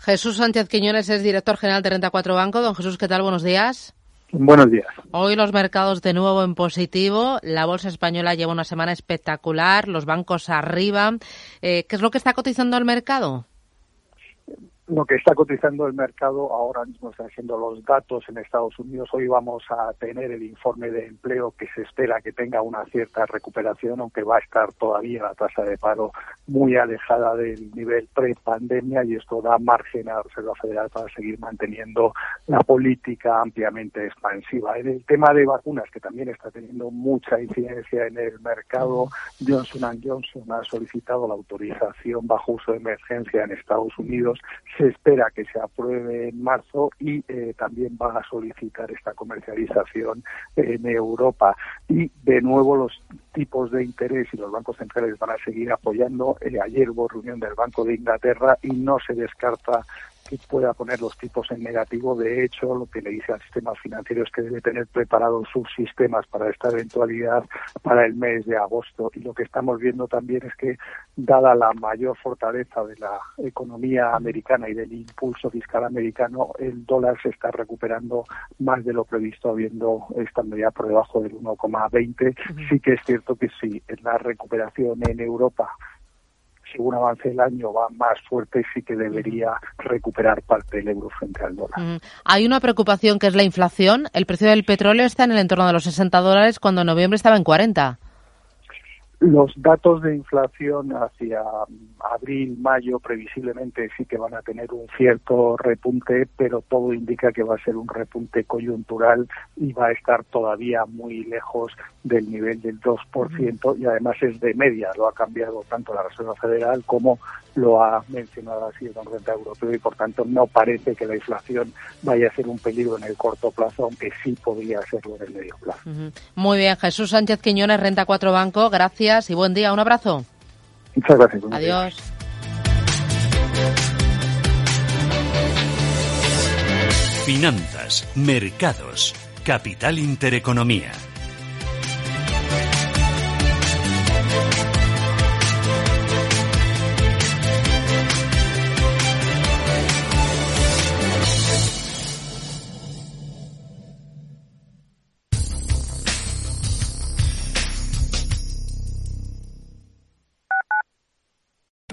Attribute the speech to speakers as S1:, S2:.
S1: Jesús Sánchez Quiñones es director general de Renta 4 Banco. Don Jesús, ¿qué tal? Buenos días.
S2: Buenos días.
S1: Hoy los mercados de nuevo en positivo. La bolsa española lleva una semana espectacular. Los bancos arriba. Eh, ¿Qué es lo que está cotizando el mercado?
S2: Lo que está cotizando el mercado ahora mismo están siendo los datos en Estados Unidos. Hoy vamos a tener el informe de empleo que se espera que tenga una cierta recuperación, aunque va a estar todavía la tasa de paro muy alejada del nivel pre-pandemia y esto da margen a la Reserva Federal para seguir manteniendo la política ampliamente expansiva. En el tema de vacunas, que también está teniendo mucha incidencia en el mercado, Johnson Johnson ha solicitado la autorización bajo uso de emergencia en Estados Unidos se espera que se apruebe en marzo y eh, también va a solicitar esta comercialización en Europa. Y de nuevo los tipos de interés y los bancos centrales van a seguir apoyando. Eh, ayer hubo reunión del Banco de Inglaterra y no se descarta que pueda poner los tipos en negativo. De hecho, lo que le dice al sistema financiero es que debe tener preparados sus sistemas para esta eventualidad para el mes de agosto. Y lo que estamos viendo también es que, dada la mayor fortaleza de la economía americana y del impulso fiscal americano, el dólar se está recuperando más de lo previsto, habiendo estando ya por debajo del 1,20. Sí que es cierto que sí, en la recuperación en Europa según avance el año va más fuerte, sí que debería recuperar parte del euro frente al dólar.
S1: Hay una preocupación que es la inflación. El precio del petróleo está en el entorno de los 60 dólares cuando en noviembre estaba en 40.
S2: Los datos de inflación hacia abril, mayo, previsiblemente sí que van a tener un cierto repunte, pero todo indica que va a ser un repunte coyuntural y va a estar todavía muy lejos del nivel del 2% y además es de media, lo ha cambiado tanto la Reserva Federal como lo ha mencionado así el Banco Central Europeo y por tanto no parece que la inflación vaya a ser un peligro en el corto plazo, aunque sí podría serlo en el medio plazo.
S1: Muy bien, Jesús Sánchez Quiñones, Renta 4 Banco, gracias y buen día, un abrazo.
S2: Muchas gracias.
S1: Adiós.
S3: Finanzas, mercados, capital intereconomía.